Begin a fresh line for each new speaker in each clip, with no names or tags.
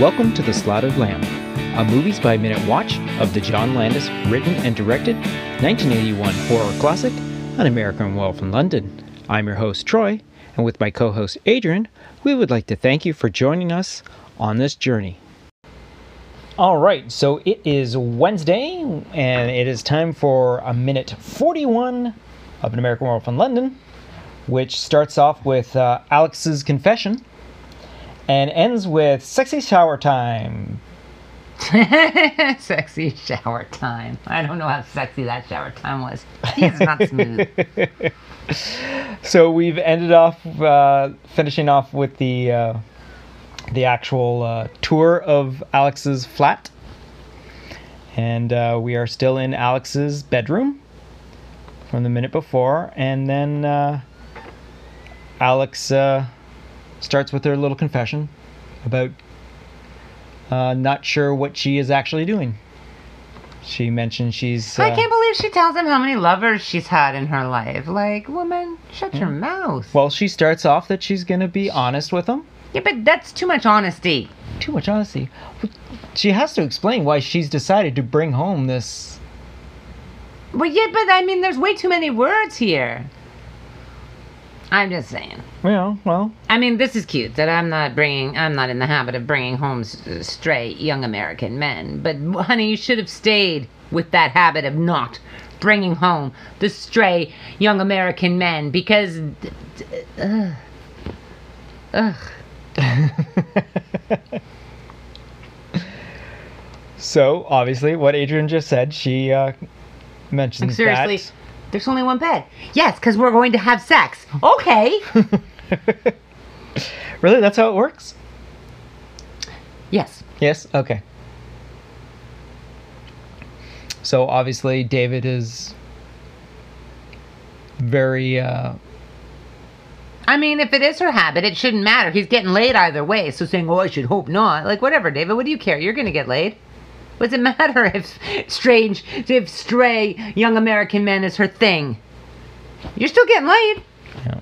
Welcome to The Slaughtered Lamb, a movies by minute watch of the John Landis written and directed 1981 horror classic, An American Werewolf in London. I'm your host, Troy, and with my co host, Adrian, we would like to thank you for joining us on this journey. All right, so it is Wednesday, and it is time for a minute 41 of An American Werewolf in London, which starts off with uh, Alex's confession and ends with sexy shower time.
sexy shower time. I don't know how sexy that shower time was. He's not smooth.
so we've ended off uh, finishing off with the uh, the actual uh, tour of Alex's flat, and uh, we are still in Alex's bedroom from the minute before, and then uh, Alex uh, starts with her little confession about uh, not sure what she is actually doing. She mentions she's. Uh,
I can't believe she tells him how many lovers she's had in her life. Like, woman, shut your mouth.
Well, she starts off that she's going to be honest with him.
Yeah, but that's too much honesty.
Too much honesty. She has to explain why she's decided to bring home this.
Well, yeah, but I mean, there's way too many words here. I'm just saying.
Well, well.
I mean, this is cute that I'm not bringing, I'm not in the habit of bringing home s- stray young American men. But, honey, you should have stayed with that habit of not bringing home the stray young American men because. d- Ugh. Ugh.
So, obviously, what Adrian just said, she uh, mentions
Like, seriously,
that.
There's only one bed. Yes, because we're going to have sex. Okay.
Really? That's how it works?
yes.
Yes? Okay. So, obviously, David is very. Uh,
I mean, if it is her habit, it shouldn't matter. He's getting laid either way. So saying, "Oh, I should hope not," like whatever, David. What do you care? You're gonna get laid. What does it matter if strange, if stray young American men is her thing? You're still getting laid.
Yeah.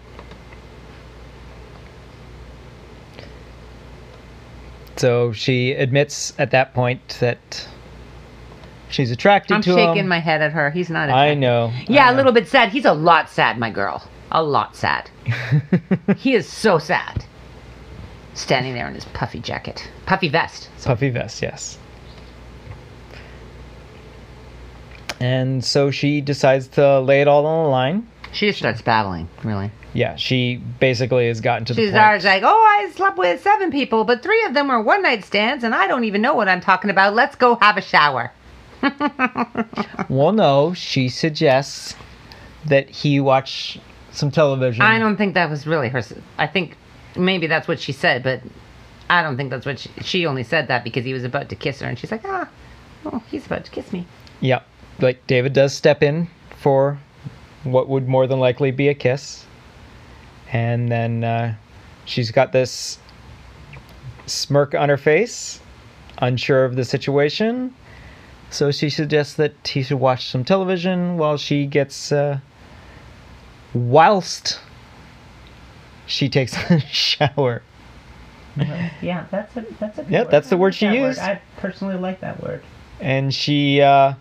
So she admits at that point that she's attracted to. him.
I'm shaking my head at her. He's not.
I know.
Yeah,
I
a
know.
little bit sad. He's a lot sad, my girl. A lot sad. he is so sad. Standing there in his puffy jacket, puffy vest.
Puffy vest, yes. And so she decides to lay it all on the line.
She just starts babbling. Really.
Yeah, she basically has gotten to the
She's
point.
always like, "Oh, I slept with seven people, but three of them were one night stands, and I don't even know what I'm talking about. Let's go have a shower."
well, no, she suggests that he watch some television.
I don't think that was really her. I think maybe that's what she said, but I don't think that's what she. She only said that because he was about to kiss her, and she's like, "Ah, oh, he's about to kiss me."
Yep. Like David does step in for what would more than likely be a kiss. And then uh, she's got this smirk on her face, unsure of the situation. So she suggests that he should watch some television while she gets. Uh, whilst she takes a shower.
Yeah, that's a that's a. Good
Yeah, that's the word she used.
I personally like that word.
And she. Uh,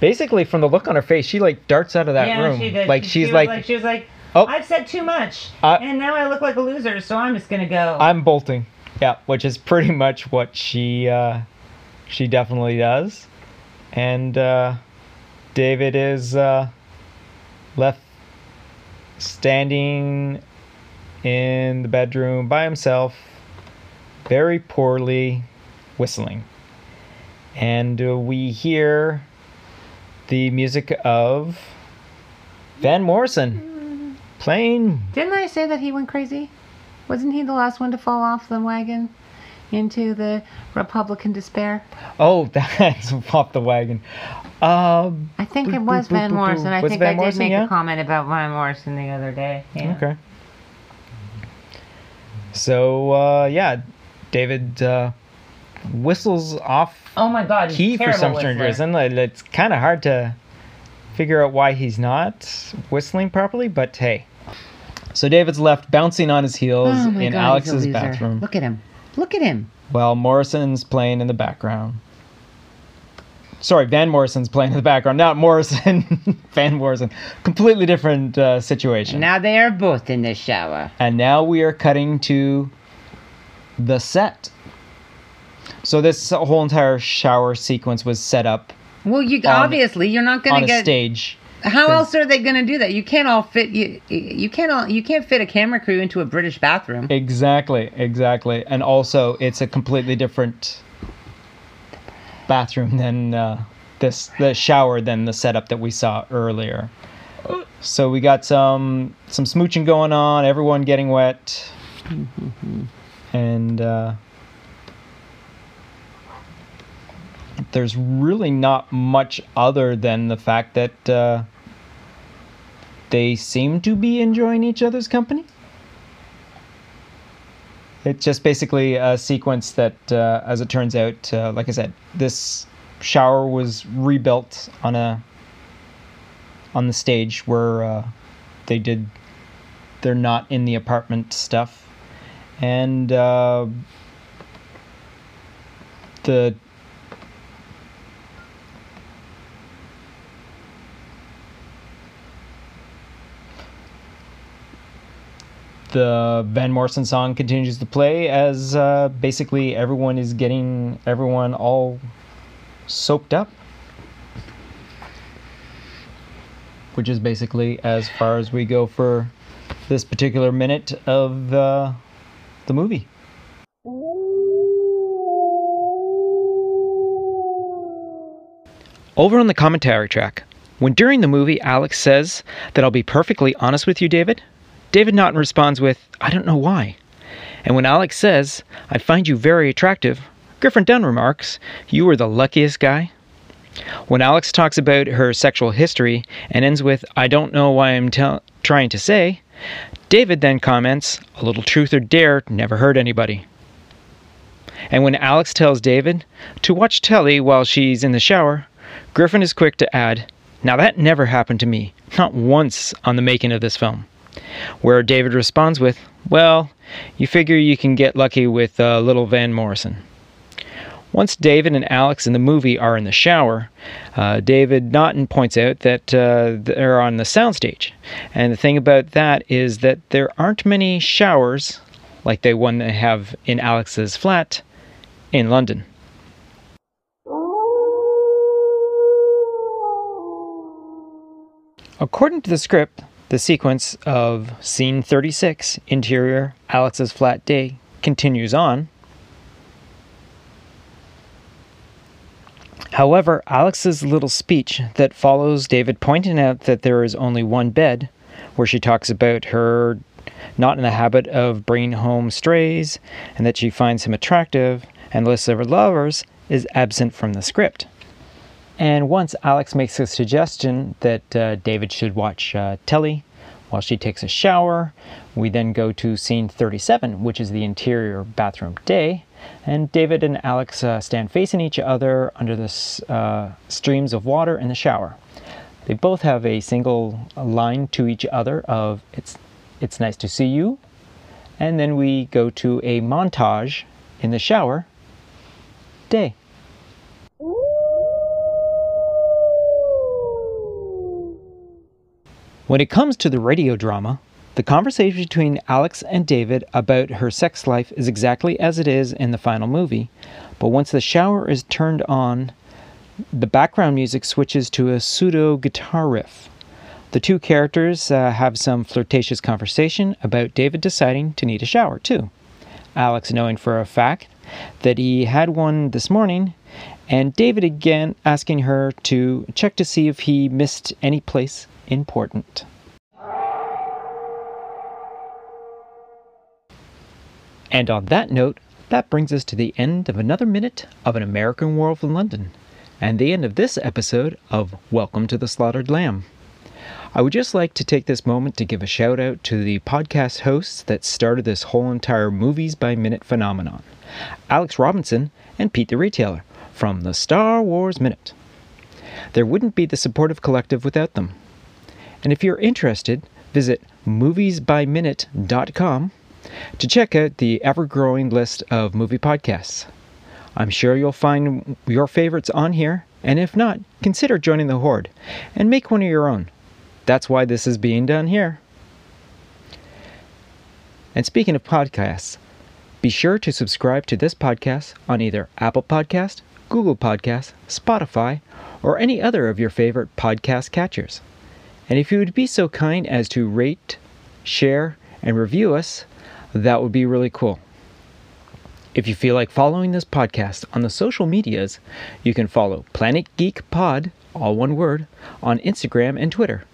Basically, from the look on her face, she like darts out of that room. Like
She-
she's
she was
like,
she was like,
Oh.
I've said too much,
I-
and now I look like a loser, so I'm just gonna go.
I'm bolting. Yeah, which is pretty much what she uh, she definitely does. And uh, David is uh, left standing in the bedroom by himself, very poorly whistling. And uh, we hear the music of Van Morrison playing
Didn't I say that he went crazy? Wasn't he the last one to fall off the wagon into the Republican despair?
Oh, that's off the wagon. Um,
I think it was Van. Morrison. I
Was
think
Van
I did
Morrison,
make
yeah?
a comment about Van Morrison the other day. Yeah.
okay. So, uh, yeah, David uh, whistles off
Oh my God,
key for some strange reason it's kind of hard to figure out why he's not whistling properly, but hey. So David's left bouncing on his heels
Oh
in
God,
Alex's bathroom.
Look at him. Look at him.
while Morrison's playing in the background. Sorry, Van Morrison's playing in the background, not Morrison. Van Morrison. Completely different uh, situation.
Now they are both in the shower.
And now we are cutting to the set. So this whole entire shower sequence was set up
Well, you
On-
obviously you're not gonna
a
get.
stage.
How else are they gonna do that? You can't all fit you. You can't all. You can't fit a camera crew into a British bathroom.
Exactly, exactly. And also, it's a completely different bathroom than uh, this the shower than the setup that we saw earlier. So we got some some smooching going on, everyone getting wet, and uh, there's really not much other than the fact that uh, they seem to be enjoying each other's company. It's just basically a sequence that, uh, as it turns out, uh, like I said, this shower was rebuilt on a on the stage where uh, they did. They're not in the apartment stuff, and uh, the the Van Morrison song continues to play as uh, basically everyone is getting everyone all soaked up. Which is basically as far as we go for this particular minute of uh, the movie. Over on the commentary track, when during the movie Alex says that I'll be perfectly honest with you, David, David Naughton responds with, I don't know why. And when Alex says, I find you very attractive, Griffin Dunne remarks, You were the luckiest guy. When Alex talks about her sexual history and ends with, I don't know why I'm tell- trying to say, David then comments, A little truth or dare never hurt anybody. And when Alex tells David to watch telly while she's in the shower, Griffin is quick to add, Now that never happened to me, not once on the making of this film. Where David responds with, Well, you figure you can get lucky with uh, little Van Morrison. Once David and Alex in the movie are in the shower, uh, David Naughton points out that uh, they're on the soundstage. And the thing about that is that there aren't many showers like the one they have in Alex's flat in London. According to the script, the sequence of scene 36, interior Alex's flat day, continues on. However, Alex's little speech that follows David pointing out that there is only one bed, where she talks about her not in the habit of bringing home strays and that she finds him attractive and lists of her lovers, is absent from the script. And once Alex makes a suggestion that uh, David should watch uh, telly while she takes a shower, we then go to scene 37, which is the interior bathroom day. And David and Alex uh, stand facing each other under the uh, streams of water in the shower. They both have a single line to each other of "It's it's nice to see you," and then we go to a montage in the shower. Day. When it comes to the radio drama, the conversation between Alex and David about her sex life is exactly as it is in the final movie, but once the shower is turned on, the background music switches to a pseudo guitar riff. The two characters uh, have some flirtatious conversation about David deciding to need a shower, too. Alex knowing for a fact that he had one this morning, and David again asking her to check to see if he missed any place important. And on that note, that brings us to the end of another minute of An American Werewolf in London, and the end of this episode of Welcome to the Slaughtered Lamb. I would just like to take this moment to give a shout out to the podcast hosts that started this whole entire movies by minute phenomenon Alex Robinson and Pete the Retailer from the Star Wars Minute. There wouldn't be the supportive collective without them. And if you're interested, visit moviesbyminute.com to check out the ever growing list of movie podcasts. I'm sure you'll find your favorites on here, and if not, consider joining the Horde and make one of your own. That's why this is being done here. And speaking of podcasts, be sure to subscribe to this podcast on either Apple Podcast, Google Podcast, Spotify, or any other of your favorite podcast catchers. And if you would be so kind as to rate, share, and review us, that would be really cool. If you feel like following this podcast on the social medias, you can follow Planet Geek Pod, all one word, on Instagram and Twitter.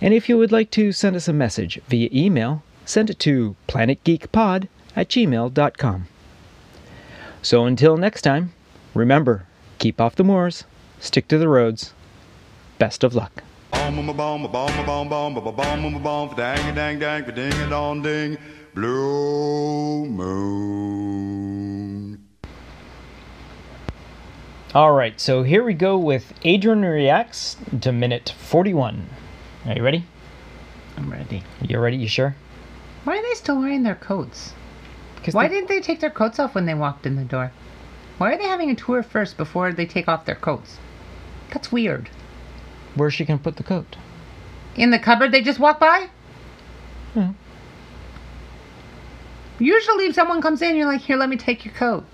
And if you would like to send us a message via email, send it to planetgeekpod at gmail.com. So until next time, remember keep off the moors, stick to the roads. Best of luck.
Bomb, bomb, bomb, bomb, bomb, bomb, bomb, bomb, bomb, dang, dang, dang, ding, a dong, ding, blue moon.
All right, so here we go with Adrian reacts to minute 41. Are you ready?
I'm ready.
You ready? You sure?
Why are they still wearing their coats?
Because
Why didn't they take their coats off when they walked in the door? Why are they having a tour first before they take off their coats? That's weird.
Where's she gonna put the coat?
In the cupboard they just walk by?
Hmm.
Usually if someone comes in, you're like, here, let me take your coat.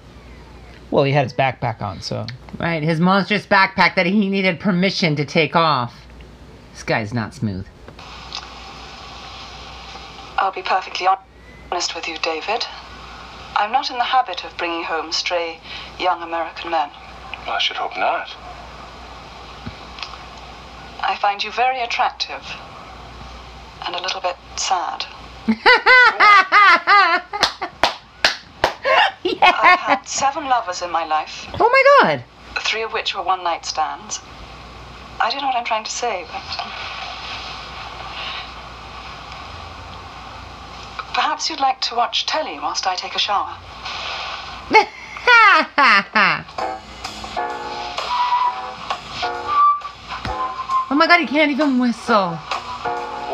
Well, he had his backpack on, so
Right, his monstrous backpack that he needed permission to take off. This guy's not smooth.
I'll be perfectly honest with you, David. I'm not in the habit of bringing home stray young American men.
I should hope not.
I find you very attractive and a little bit sad. I've had seven lovers in my life,
Oh my god!
three of which were one night stands. I don't know what I'm trying to say, but. Um, perhaps you'd like to watch telly whilst I take a shower.
my god, he can't even whistle.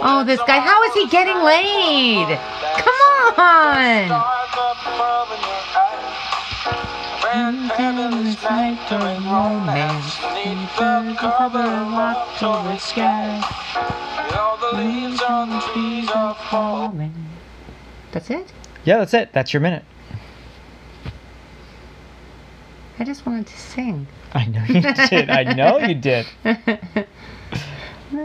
Oh, this guy, how is he getting laid? Come on! That's it?
yeah, that's it. That's your minute.
I just wanted to sing.
I know you did. I know you did.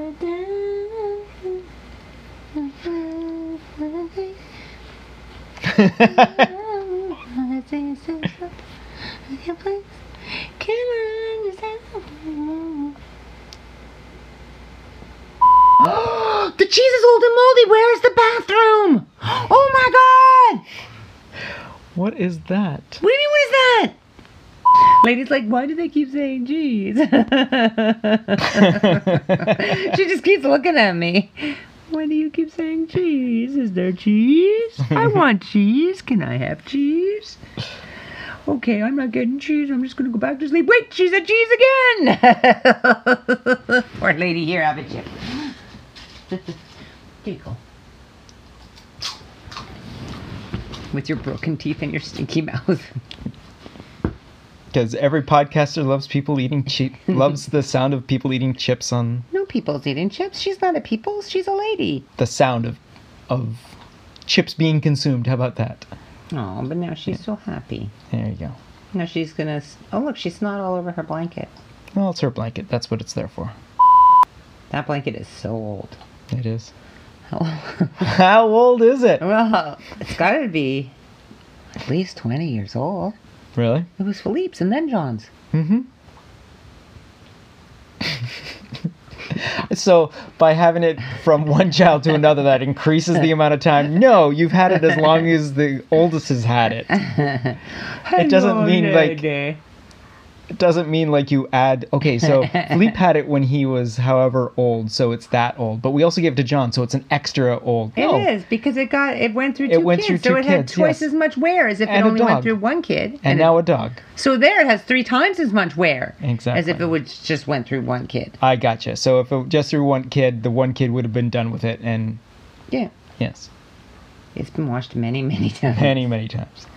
the cheese is old and moldy. Where's the bathroom? Oh my god!
what is that?
What do you mean, what is that? Lady's like, why do they keep saying cheese? she just keeps looking at me. Why do you keep saying cheese? Is there cheese? I want cheese. Can I have cheese? Okay, I'm not getting cheese. I'm just gonna go back to sleep. Wait, she said cheese again. Poor lady, here, have a chip. With your broken teeth and your stinky mouth.
Because every podcaster loves people eating chip, loves the sound of people eating chips on
No people's eating chips. She's not a people's. She's a lady.
the sound of of chips being consumed. How about that?
Oh, but now she's so happy.
There you go.
Now she's gonna. s- Oh, look, she's not all over her blanket.
Well, it's her blanket. That's what it's there for.
That blanket is so old.
It is.
How-
How old is it?
well, it's gotta be at least 20 years old.
Really?
It was Philippe's and then John's.
Mm-hmm. so by having it from one child to another, that increases the amount of time. No, you've had it as long as the oldest has had it. It doesn't mean like it doesn't mean like you add. Okay, so Philippe had it when he was however old, so it's that old. But we also gave it to John, so it's an extra old.
It
No.
is because it got it went through
It
two
went
kids,
through
so
two
it had
kids,
twice
yes.
as much wear as if
And
it
a
only went
dog.
through one kid.
And
it-
now a dog.
so there it has three times as much wear as if
Exactly.
it would just went through one kid.
I gotcha. So if it just through one kid, the one kid would have been done with it, and
Yeah.
yes.
It's been washed many, many times.
many, many times.